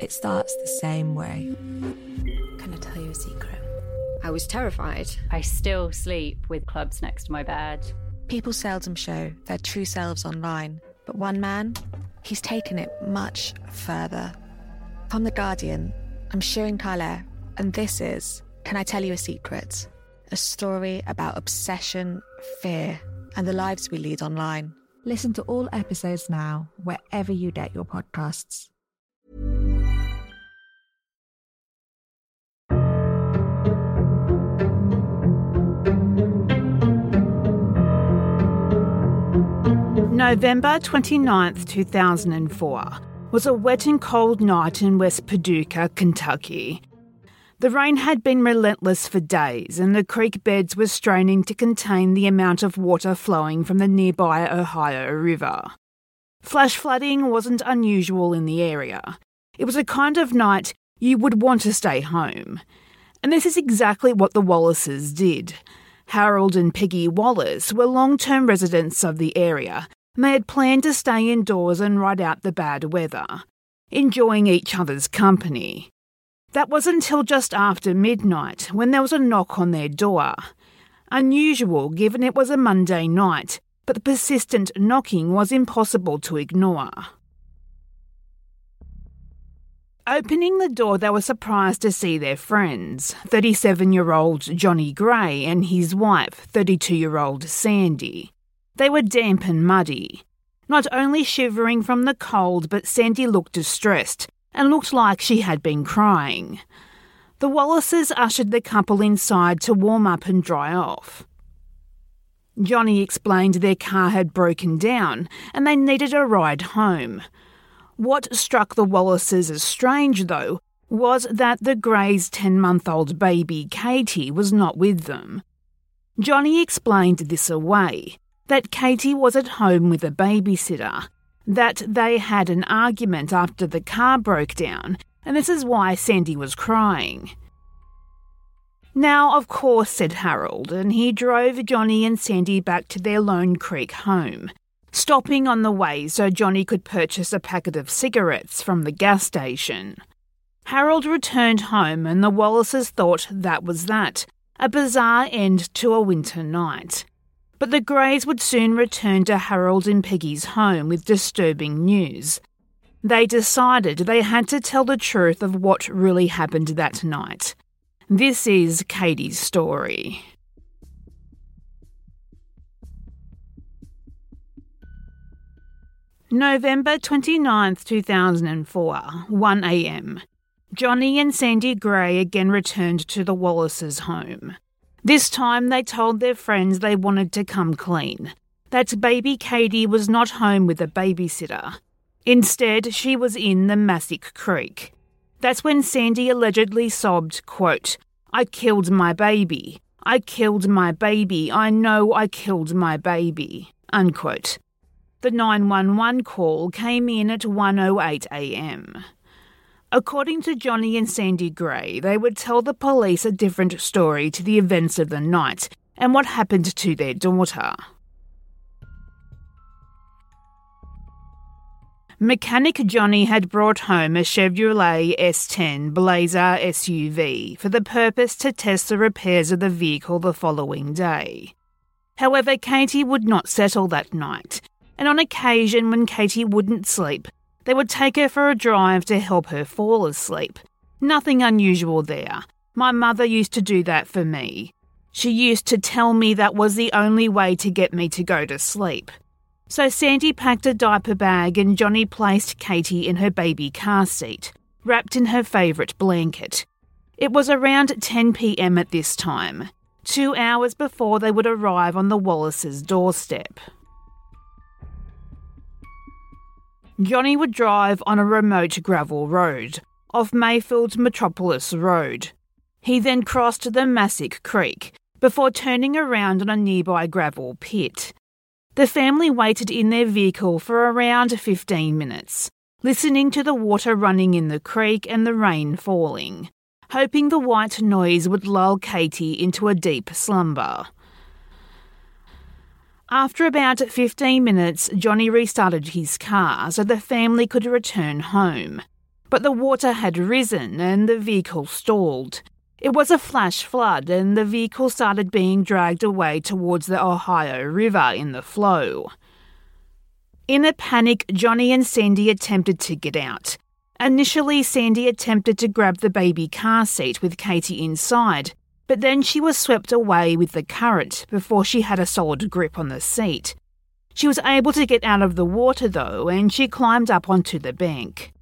it starts the same way. Can I tell you a secret? I was terrified. I still sleep with clubs next to my bed. People seldom show their true selves online, but one man, he's taken it much further. From The Guardian, I'm Sirin Kale, and this is Can I Tell You a Secret? A story about obsession, fear, and the lives we lead online. Listen to all episodes now, wherever you get your podcasts. November 29th, 2004 was a wet and cold night in West Paducah, Kentucky. The rain had been relentless for days, and the creek beds were straining to contain the amount of water flowing from the nearby Ohio River. Flash flooding wasn't unusual in the area. It was a kind of night you would want to stay home. And this is exactly what the Wallaces did. Harold and Peggy Wallace were long term residents of the area they had planned to stay indoors and ride out the bad weather, enjoying each other's company. That was until just after midnight when there was a knock on their door. Unusual given it was a Monday night, but the persistent knocking was impossible to ignore. Opening the door, they were surprised to see their friends 37 year old Johnny Gray and his wife, 32 year old Sandy. They were damp and muddy. Not only shivering from the cold, but Sandy looked distressed and looked like she had been crying. The Wallaces ushered the couple inside to warm up and dry off. Johnny explained their car had broken down and they needed a ride home. What struck the Wallaces as strange, though, was that the Gray's 10 month old baby, Katie, was not with them. Johnny explained this away that Katie was at home with a babysitter, that they had an argument after the car broke down, and this is why Sandy was crying. Now, of course, said Harold, and he drove Johnny and Sandy back to their Lone Creek home, stopping on the way so Johnny could purchase a packet of cigarettes from the gas station. Harold returned home, and the Wallaces thought that was that a bizarre end to a winter night. But the Greys would soon return to Harold and Peggy's home with disturbing news. They decided they had to tell the truth of what really happened that night. This is Katie's story. November 29th, 2004, 1am. Johnny and Sandy Gray again returned to the Wallaces' home. This time they told their friends they wanted to come clean. That baby Katie was not home with a babysitter. Instead, she was in the Massac Creek. That's when Sandy allegedly sobbed, quote, I killed my baby. I killed my baby. I know I killed my baby. Unquote. The 911 call came in at 1:08 a.m. According to Johnny and Sandy Gray, they would tell the police a different story to the events of the night and what happened to their daughter. Mechanic Johnny had brought home a Chevrolet S10 Blazer SUV for the purpose to test the repairs of the vehicle the following day. However, Katie would not settle that night, and on occasion when Katie wouldn't sleep, they would take her for a drive to help her fall asleep. Nothing unusual there. My mother used to do that for me. She used to tell me that was the only way to get me to go to sleep. So Sandy packed a diaper bag and Johnny placed Katie in her baby car seat, wrapped in her favourite blanket. It was around 10 pm at this time, two hours before they would arrive on the Wallace's doorstep. Johnny would drive on a remote gravel road off Mayfield's Metropolis Road. He then crossed the Massac Creek before turning around on a nearby gravel pit. The family waited in their vehicle for around 15 minutes, listening to the water running in the creek and the rain falling, hoping the white noise would lull Katie into a deep slumber. After about 15 minutes, Johnny restarted his car so the family could return home. but the water had risen and the vehicle stalled. It was a flash flood, and the vehicle started being dragged away towards the Ohio River in the flow. In a panic, Johnny and Sandy attempted to get out. Initially, Sandy attempted to grab the baby car seat with Katie inside, but then she was swept away with the current before she had a solid grip on the seat. She was able to get out of the water though, and she climbed up onto the bank.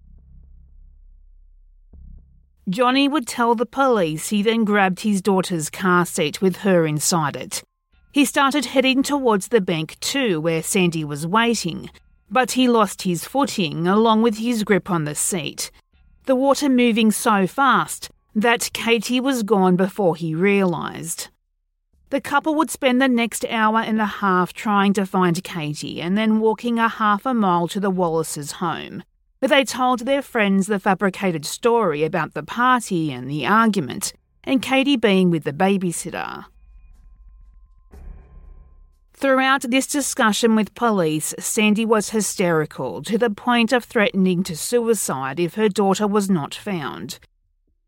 Johnny would tell the police he then grabbed his daughter's car seat with her inside it. He started heading towards the bank too, where Sandy was waiting, but he lost his footing along with his grip on the seat. The water moving so fast that Katie was gone before he realised. The couple would spend the next hour and a half trying to find Katie and then walking a half a mile to the Wallaces' home but they told their friends the fabricated story about the party and the argument, and Katie being with the babysitter. Throughout this discussion with police, Sandy was hysterical to the point of threatening to suicide if her daughter was not found.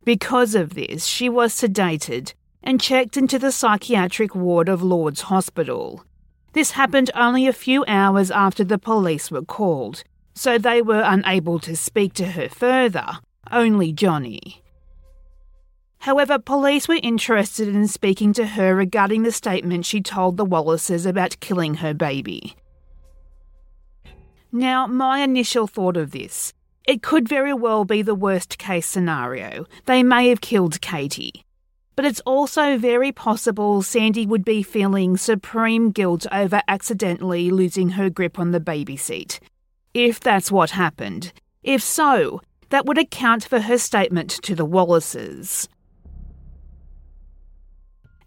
Because of this, she was sedated and checked into the psychiatric ward of Lourdes Hospital. This happened only a few hours after the police were called, so they were unable to speak to her further, only Johnny. However, police were interested in speaking to her regarding the statement she told the Wallaces about killing her baby. Now, my initial thought of this it could very well be the worst case scenario. They may have killed Katie. But it's also very possible Sandy would be feeling supreme guilt over accidentally losing her grip on the baby seat if that's what happened. If so, that would account for her statement to the Wallaces.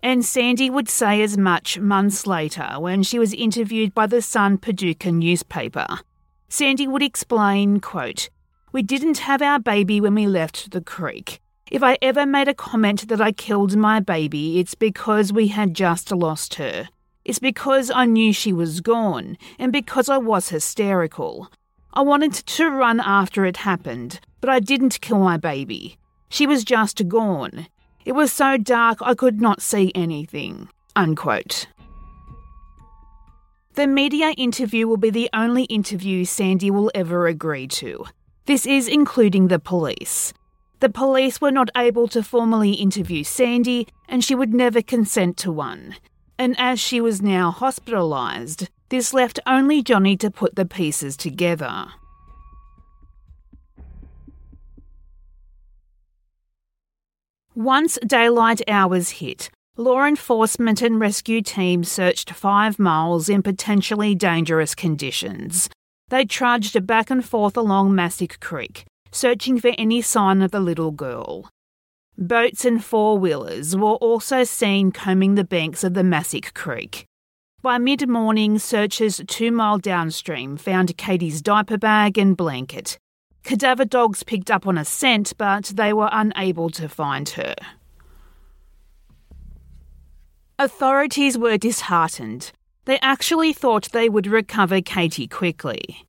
And Sandy would say as much months later when she was interviewed by the Sun Paducah newspaper. Sandy would explain, quote, We didn't have our baby when we left the creek. If I ever made a comment that I killed my baby, it's because we had just lost her. It's because I knew she was gone, and because I was hysterical. I wanted to run after it happened, but I didn't kill my baby. She was just gone. It was so dark I could not see anything. Unquote. The media interview will be the only interview Sandy will ever agree to. This is including the police. The police were not able to formally interview Sandy, and she would never consent to one. And as she was now hospitalised, this left only Johnny to put the pieces together. Once daylight hours hit, law enforcement and rescue teams searched five miles in potentially dangerous conditions. They trudged back and forth along Massac Creek, searching for any sign of the little girl. Boats and four wheelers were also seen combing the banks of the Massac Creek. By mid morning, searchers two mile downstream found Katie's diaper bag and blanket. Cadaver dogs picked up on a scent, but they were unable to find her. Authorities were disheartened. They actually thought they would recover Katie quickly.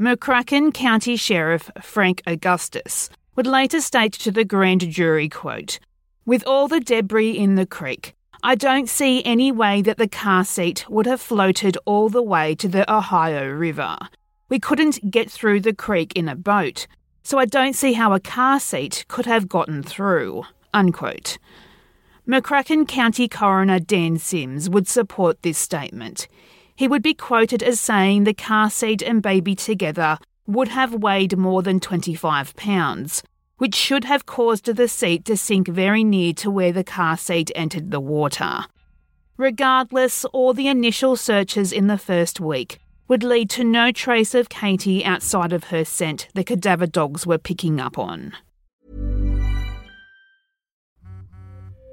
McCracken County Sheriff Frank Augustus would later state to the grand jury quote, With all the debris in the creek, I don't see any way that the car seat would have floated all the way to the Ohio River. We couldn't get through the creek in a boat, so I don't see how a car seat could have gotten through. Unquote. McCracken County Coroner Dan Sims would support this statement. He would be quoted as saying the car seat and baby together would have weighed more than 25 pounds, which should have caused the seat to sink very near to where the car seat entered the water. Regardless, all the initial searches in the first week would lead to no trace of Katie outside of her scent the cadaver dogs were picking up on.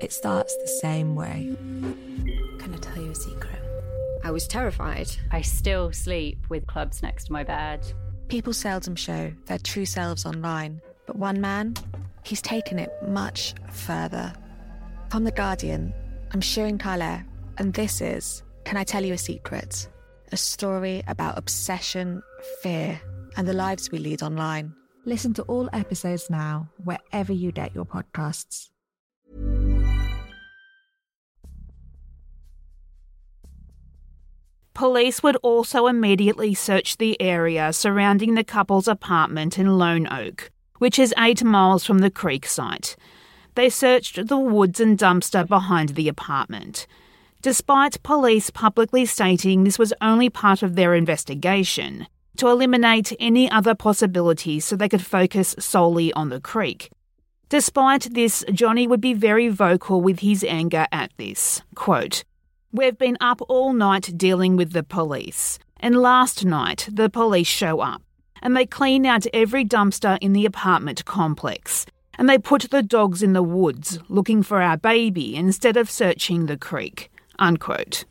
It starts the same way. Can I tell you a secret? I was terrified. I still sleep with clubs next to my bed. People seldom show their true selves online but one man, he's taken it much further. From The Guardian, I'm Sirin Kale, and this is Can I Tell You a Secret? A story about obsession, fear, and the lives we lead online. Listen to all episodes now, wherever you get your podcasts. Police would also immediately search the area surrounding the couple's apartment in Lone Oak, which is eight miles from the creek site. They searched the woods and dumpster behind the apartment. Despite police publicly stating this was only part of their investigation, to eliminate any other possibilities so they could focus solely on the creek. Despite this, Johnny would be very vocal with his anger at this. Quote, We've been up all night dealing with the police, and last night the police show up, and they clean out every dumpster in the apartment complex, and they put the dogs in the woods looking for our baby instead of searching the creek. Unquote.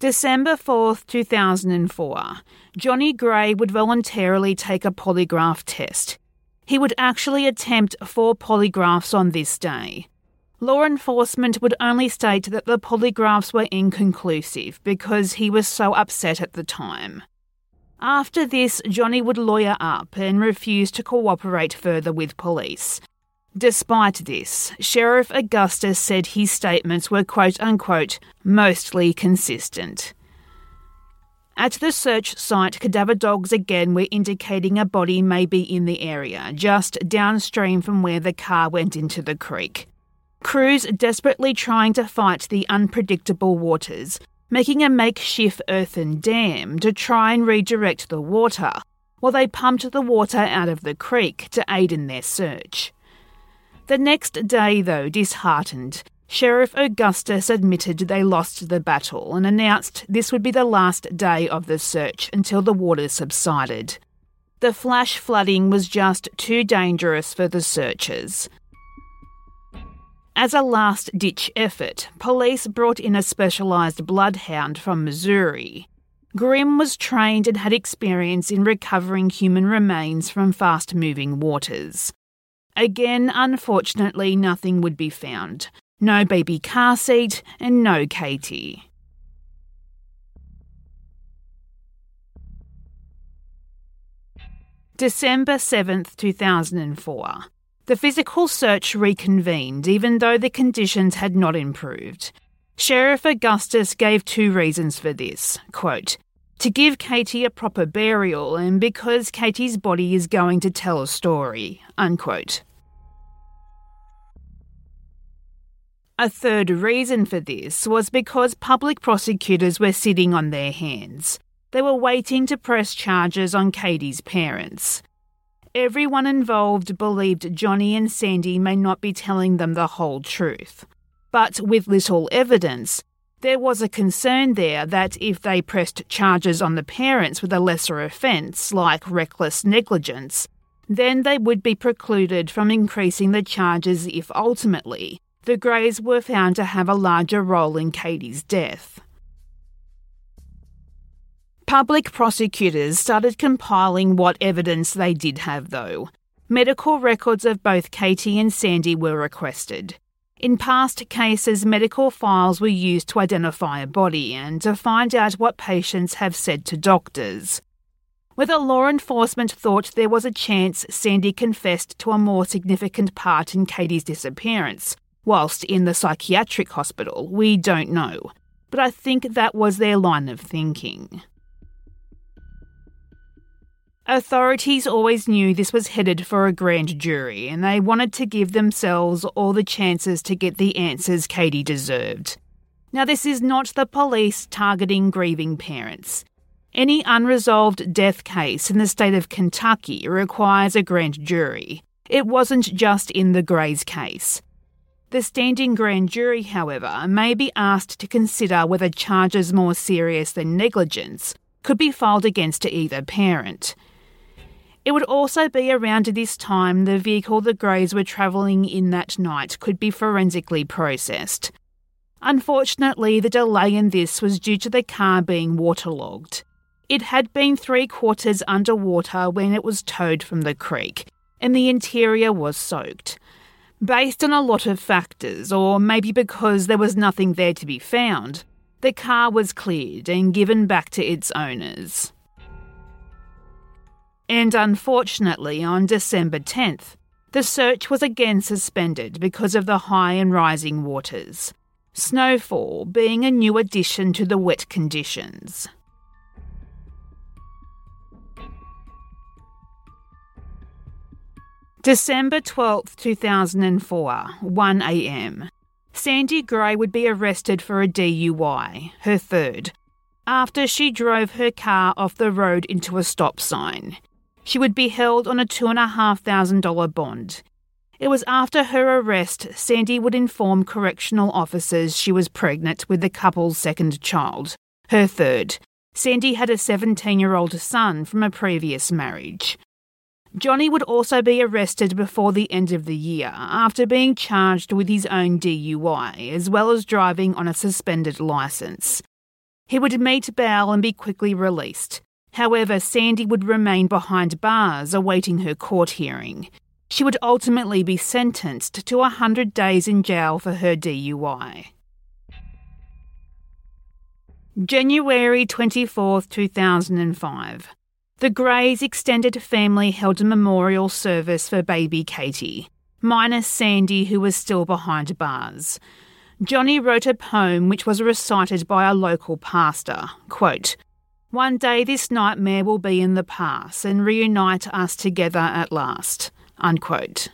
December 4th, 2004, Johnny Gray would voluntarily take a polygraph test. He would actually attempt four polygraphs on this day. Law enforcement would only state that the polygraphs were inconclusive because he was so upset at the time. After this, Johnny would lawyer up and refuse to cooperate further with police. Despite this, Sheriff Augustus said his statements were quote unquote mostly consistent. At the search site, cadaver dogs again were indicating a body may be in the area, just downstream from where the car went into the creek. Crews desperately trying to fight the unpredictable waters, making a makeshift earthen dam to try and redirect the water, while they pumped the water out of the creek to aid in their search. The next day, though, disheartened, Sheriff Augustus admitted they lost the battle and announced this would be the last day of the search until the water subsided. The flash flooding was just too dangerous for the searchers. As a last ditch effort, police brought in a specialised bloodhound from Missouri. Grimm was trained and had experience in recovering human remains from fast moving waters. Again, unfortunately, nothing would be found. No baby car seat and no Katie. December 7th, 2004. The physical search reconvened even though the conditions had not improved. Sheriff Augustus gave two reasons for this. Quote, to give Katie a proper burial and because Katie's body is going to tell a story. Unquote. A third reason for this was because public prosecutors were sitting on their hands. They were waiting to press charges on Katie's parents. Everyone involved believed Johnny and Sandy may not be telling them the whole truth. But with little evidence, there was a concern there that if they pressed charges on the parents with a lesser offence, like reckless negligence, then they would be precluded from increasing the charges if ultimately the Greys were found to have a larger role in Katie's death. Public prosecutors started compiling what evidence they did have, though. Medical records of both Katie and Sandy were requested. In past cases, medical files were used to identify a body and to find out what patients have said to doctors. Whether law enforcement thought there was a chance Sandy confessed to a more significant part in Katie's disappearance whilst in the psychiatric hospital, we don't know. But I think that was their line of thinking. Authorities always knew this was headed for a grand jury, and they wanted to give themselves all the chances to get the answers Katie deserved. Now, this is not the police targeting grieving parents. Any unresolved death case in the state of Kentucky requires a grand jury. It wasn't just in the Greys case. The standing grand jury, however, may be asked to consider whether charges more serious than negligence could be filed against either parent. It would also be around this time the vehicle the Greys were travelling in that night could be forensically processed. Unfortunately, the delay in this was due to the car being waterlogged. It had been three quarters underwater when it was towed from the creek, and the interior was soaked based on a lot of factors, or maybe because there was nothing there to be found. The car was cleared and given back to its owners. And unfortunately, on December 10th, the search was again suspended because of the high and rising waters, snowfall being a new addition to the wet conditions. December 12, 2004, 1am. Sandy Gray would be arrested for a DUI, her third, after she drove her car off the road into a stop sign. She would be held on a $2,500 bond. It was after her arrest, Sandy would inform correctional officers she was pregnant with the couple's second child, her third. Sandy had a 17 year old son from a previous marriage. Johnny would also be arrested before the end of the year after being charged with his own DUI, as well as driving on a suspended licence. He would meet bail and be quickly released. However, Sandy would remain behind bars awaiting her court hearing. She would ultimately be sentenced to 100 days in jail for her DUI. January 24, 2005. The Greys extended family held a memorial service for baby Katie, minus Sandy, who was still behind bars. Johnny wrote a poem which was recited by a local pastor. Quote, One day this nightmare will be in the past and reunite us together at last. Unquote.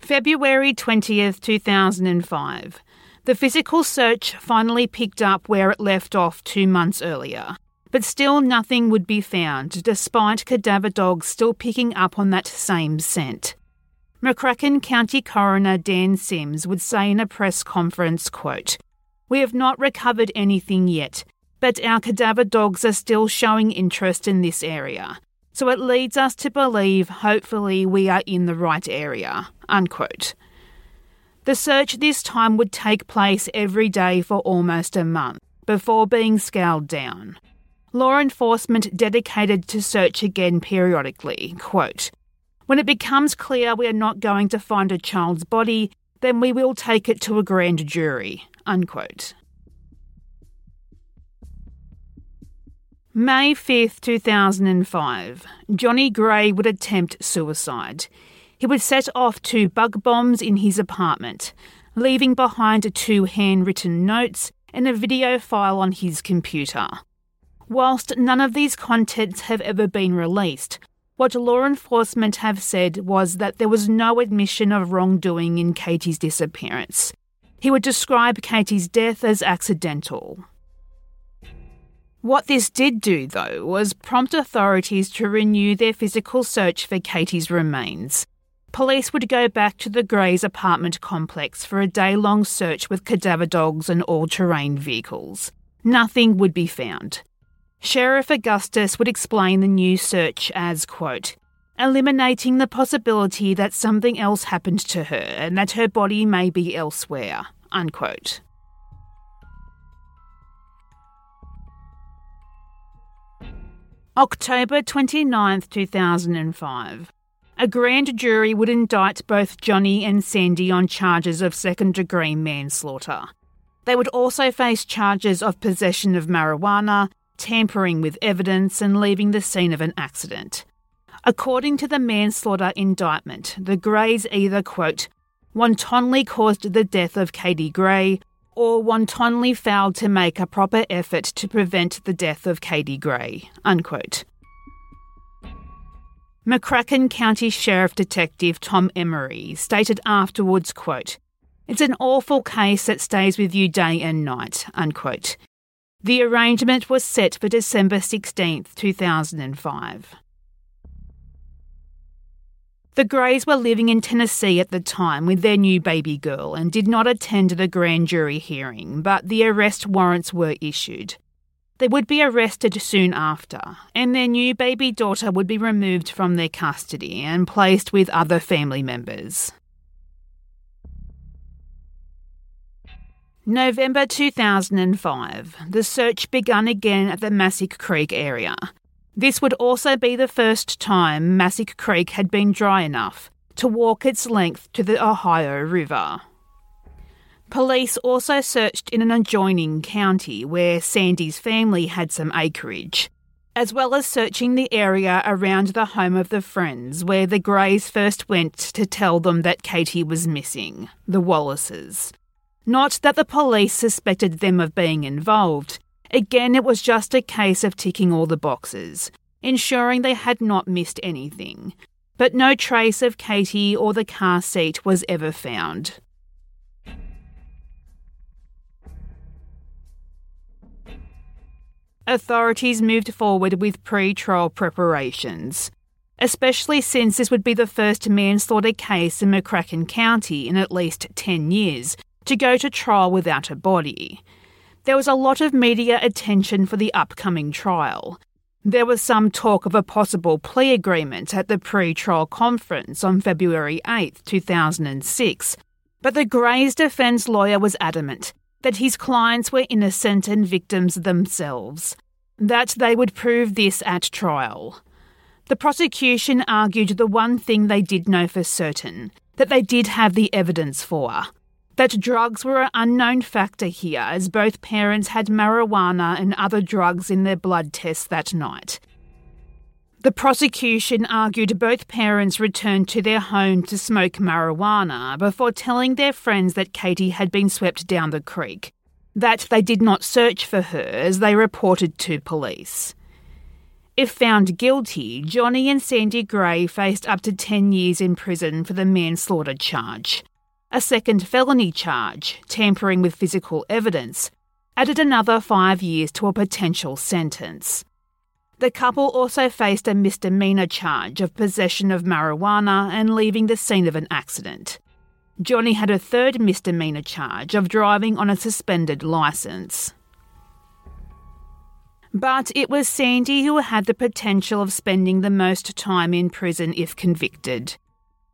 February 20th, 2005. The physical search finally picked up where it left off two months earlier, but still nothing would be found despite cadaver dogs still picking up on that same scent. McCracken County Coroner Dan Sims would say in a press conference, quote, We have not recovered anything yet, but our cadaver dogs are still showing interest in this area. So it leads us to believe hopefully we are in the right area. Unquote. The search this time would take place every day for almost a month before being scaled down. Law enforcement dedicated to search again periodically. Quote, when it becomes clear we are not going to find a child's body, then we will take it to a grand jury. Unquote. May 5th, 2005. Johnny Gray would attempt suicide. He would set off two bug bombs in his apartment, leaving behind two handwritten notes and a video file on his computer. Whilst none of these contents have ever been released, what law enforcement have said was that there was no admission of wrongdoing in Katie's disappearance. He would describe Katie's death as accidental. What this did do, though, was prompt authorities to renew their physical search for Katie's remains. Police would go back to the Greys apartment complex for a day long search with cadaver dogs and all terrain vehicles. Nothing would be found. Sheriff Augustus would explain the new search as, quote, eliminating the possibility that something else happened to her and that her body may be elsewhere, unquote. October 29, 2005 a grand jury would indict both Johnny and Sandy on charges of second degree manslaughter. They would also face charges of possession of marijuana, tampering with evidence, and leaving the scene of an accident. According to the manslaughter indictment, the Greys either, quote, wantonly caused the death of Katie Gray or wantonly failed to make a proper effort to prevent the death of Katie Gray, unquote. McCracken County Sheriff Detective Tom Emery stated afterwards, quote, It's an awful case that stays with you day and night, unquote. The arraignment was set for December 16, 2005. The Greys were living in Tennessee at the time with their new baby girl and did not attend the grand jury hearing, but the arrest warrants were issued. They would be arrested soon after, and their new baby daughter would be removed from their custody and placed with other family members. November 2005, the search began again at the Massac Creek area. This would also be the first time Massac Creek had been dry enough to walk its length to the Ohio River. Police also searched in an adjoining county where Sandy's family had some acreage, as well as searching the area around the home of the friends where the Greys first went to tell them that Katie was missing, the Wallaces. Not that the police suspected them of being involved. Again, it was just a case of ticking all the boxes, ensuring they had not missed anything. But no trace of Katie or the car seat was ever found. Authorities moved forward with pre trial preparations, especially since this would be the first manslaughter case in McCracken County in at least 10 years to go to trial without a body. There was a lot of media attention for the upcoming trial. There was some talk of a possible plea agreement at the pre trial conference on February 8, 2006, but the Greys' defence lawyer was adamant that his clients were innocent and victims themselves, that they would prove this at trial. The prosecution argued the one thing they did know for certain that they did have the evidence for. That drugs were an unknown factor here, as both parents had marijuana and other drugs in their blood tests that night. The prosecution argued both parents returned to their home to smoke marijuana before telling their friends that Katie had been swept down the creek, that they did not search for her as they reported to police. If found guilty, Johnny and Sandy Gray faced up to 10 years in prison for the manslaughter charge. A second felony charge, tampering with physical evidence, added another five years to a potential sentence. The couple also faced a misdemeanor charge of possession of marijuana and leaving the scene of an accident. Johnny had a third misdemeanor charge of driving on a suspended licence. But it was Sandy who had the potential of spending the most time in prison if convicted.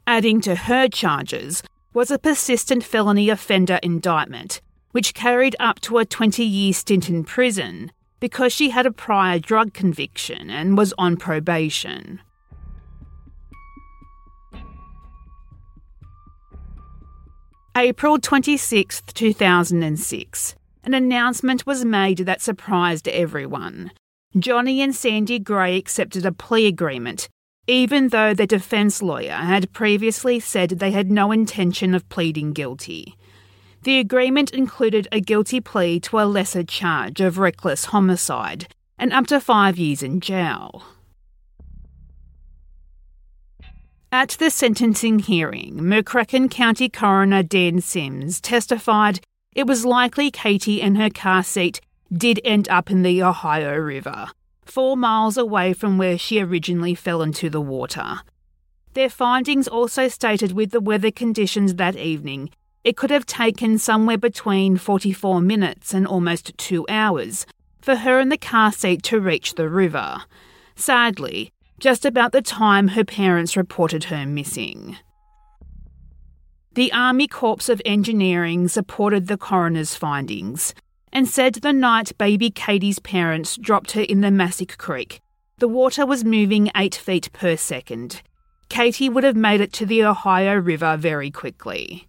Adding to her charges was a persistent felony offender indictment, which carried up to a 20 year stint in prison because she had a prior drug conviction and was on probation. April 26, 2006. An announcement was made that surprised everyone. Johnny and Sandy Gray accepted a plea agreement, even though their defence lawyer had previously said they had no intention of pleading guilty. The agreement included a guilty plea to a lesser charge of reckless homicide and up to five years in jail. At the sentencing hearing, McCracken County Coroner Dan Sims testified it was likely Katie and her car seat did end up in the Ohio River, four miles away from where she originally fell into the water. Their findings also stated with the weather conditions that evening, it could have taken somewhere between 44 minutes and almost two hours for her in the car seat to reach the river. Sadly, just about the time her parents reported her missing. The Army Corps of Engineering supported the coroner's findings and said the night baby Katie's parents dropped her in the Massac Creek, the water was moving 8 feet per second. Katie would have made it to the Ohio River very quickly.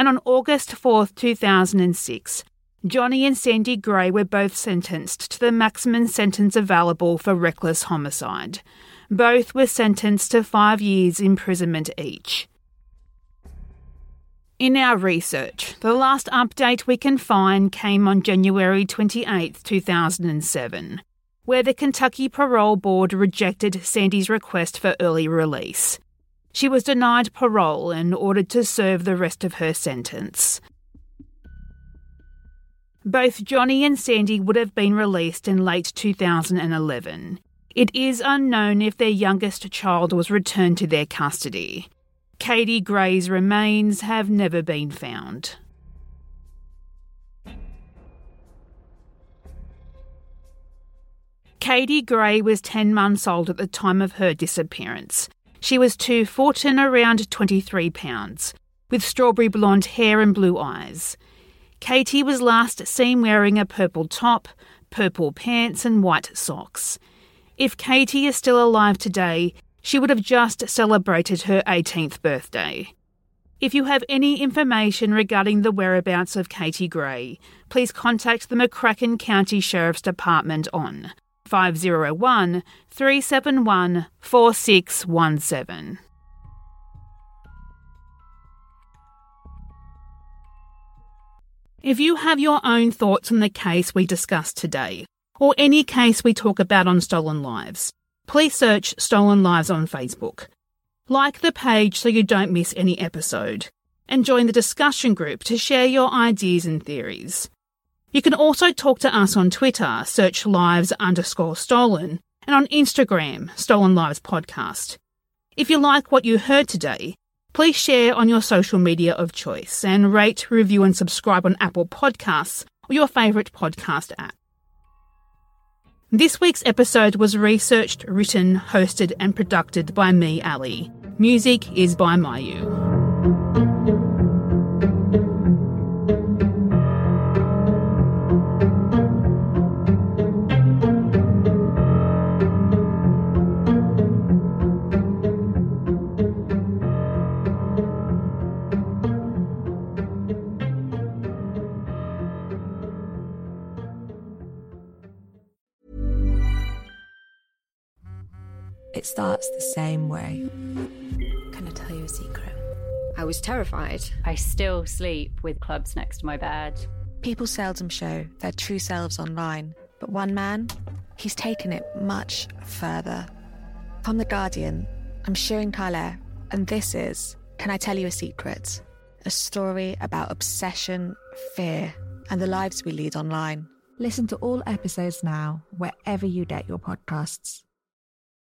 And on August 4, 2006, Johnny and Sandy Gray were both sentenced to the maximum sentence available for reckless homicide. Both were sentenced to five years imprisonment each. In our research, the last update we can find came on January 28, 2007, where the Kentucky Parole Board rejected Sandy's request for early release. She was denied parole and ordered to serve the rest of her sentence. Both Johnny and Sandy would have been released in late 2011. It is unknown if their youngest child was returned to their custody. Katie Gray's remains have never been found. Katie Gray was 10 months old at the time of her disappearance. She was to Fortin around 23 pounds, with strawberry blonde hair and blue eyes. Katie was last seen wearing a purple top, purple pants, and white socks. If Katie is still alive today, she would have just celebrated her 18th birthday. If you have any information regarding the whereabouts of Katie Gray, please contact the McCracken County Sheriff's Department on 5001 371 4617. If you have your own thoughts on the case we discussed today, or any case we talk about on Stolen Lives, please search Stolen Lives on Facebook. Like the page so you don't miss any episode, and join the discussion group to share your ideas and theories. You can also talk to us on Twitter, search lives underscore stolen, and on Instagram, Stolen Lives Podcast. If you like what you heard today, please share on your social media of choice and rate, review, and subscribe on Apple Podcasts or your favourite podcast app. This week's episode was researched, written, hosted, and produced by me, Ali. Music is by Mayu. Starts the same way. Can I tell you a secret? I was terrified. I still sleep with clubs next to my bed. People seldom show their true selves online, but one man, he's taken it much further. From The Guardian, I'm Sirin Kale, and this is Can I Tell You a Secret? A story about obsession, fear, and the lives we lead online. Listen to all episodes now, wherever you get your podcasts.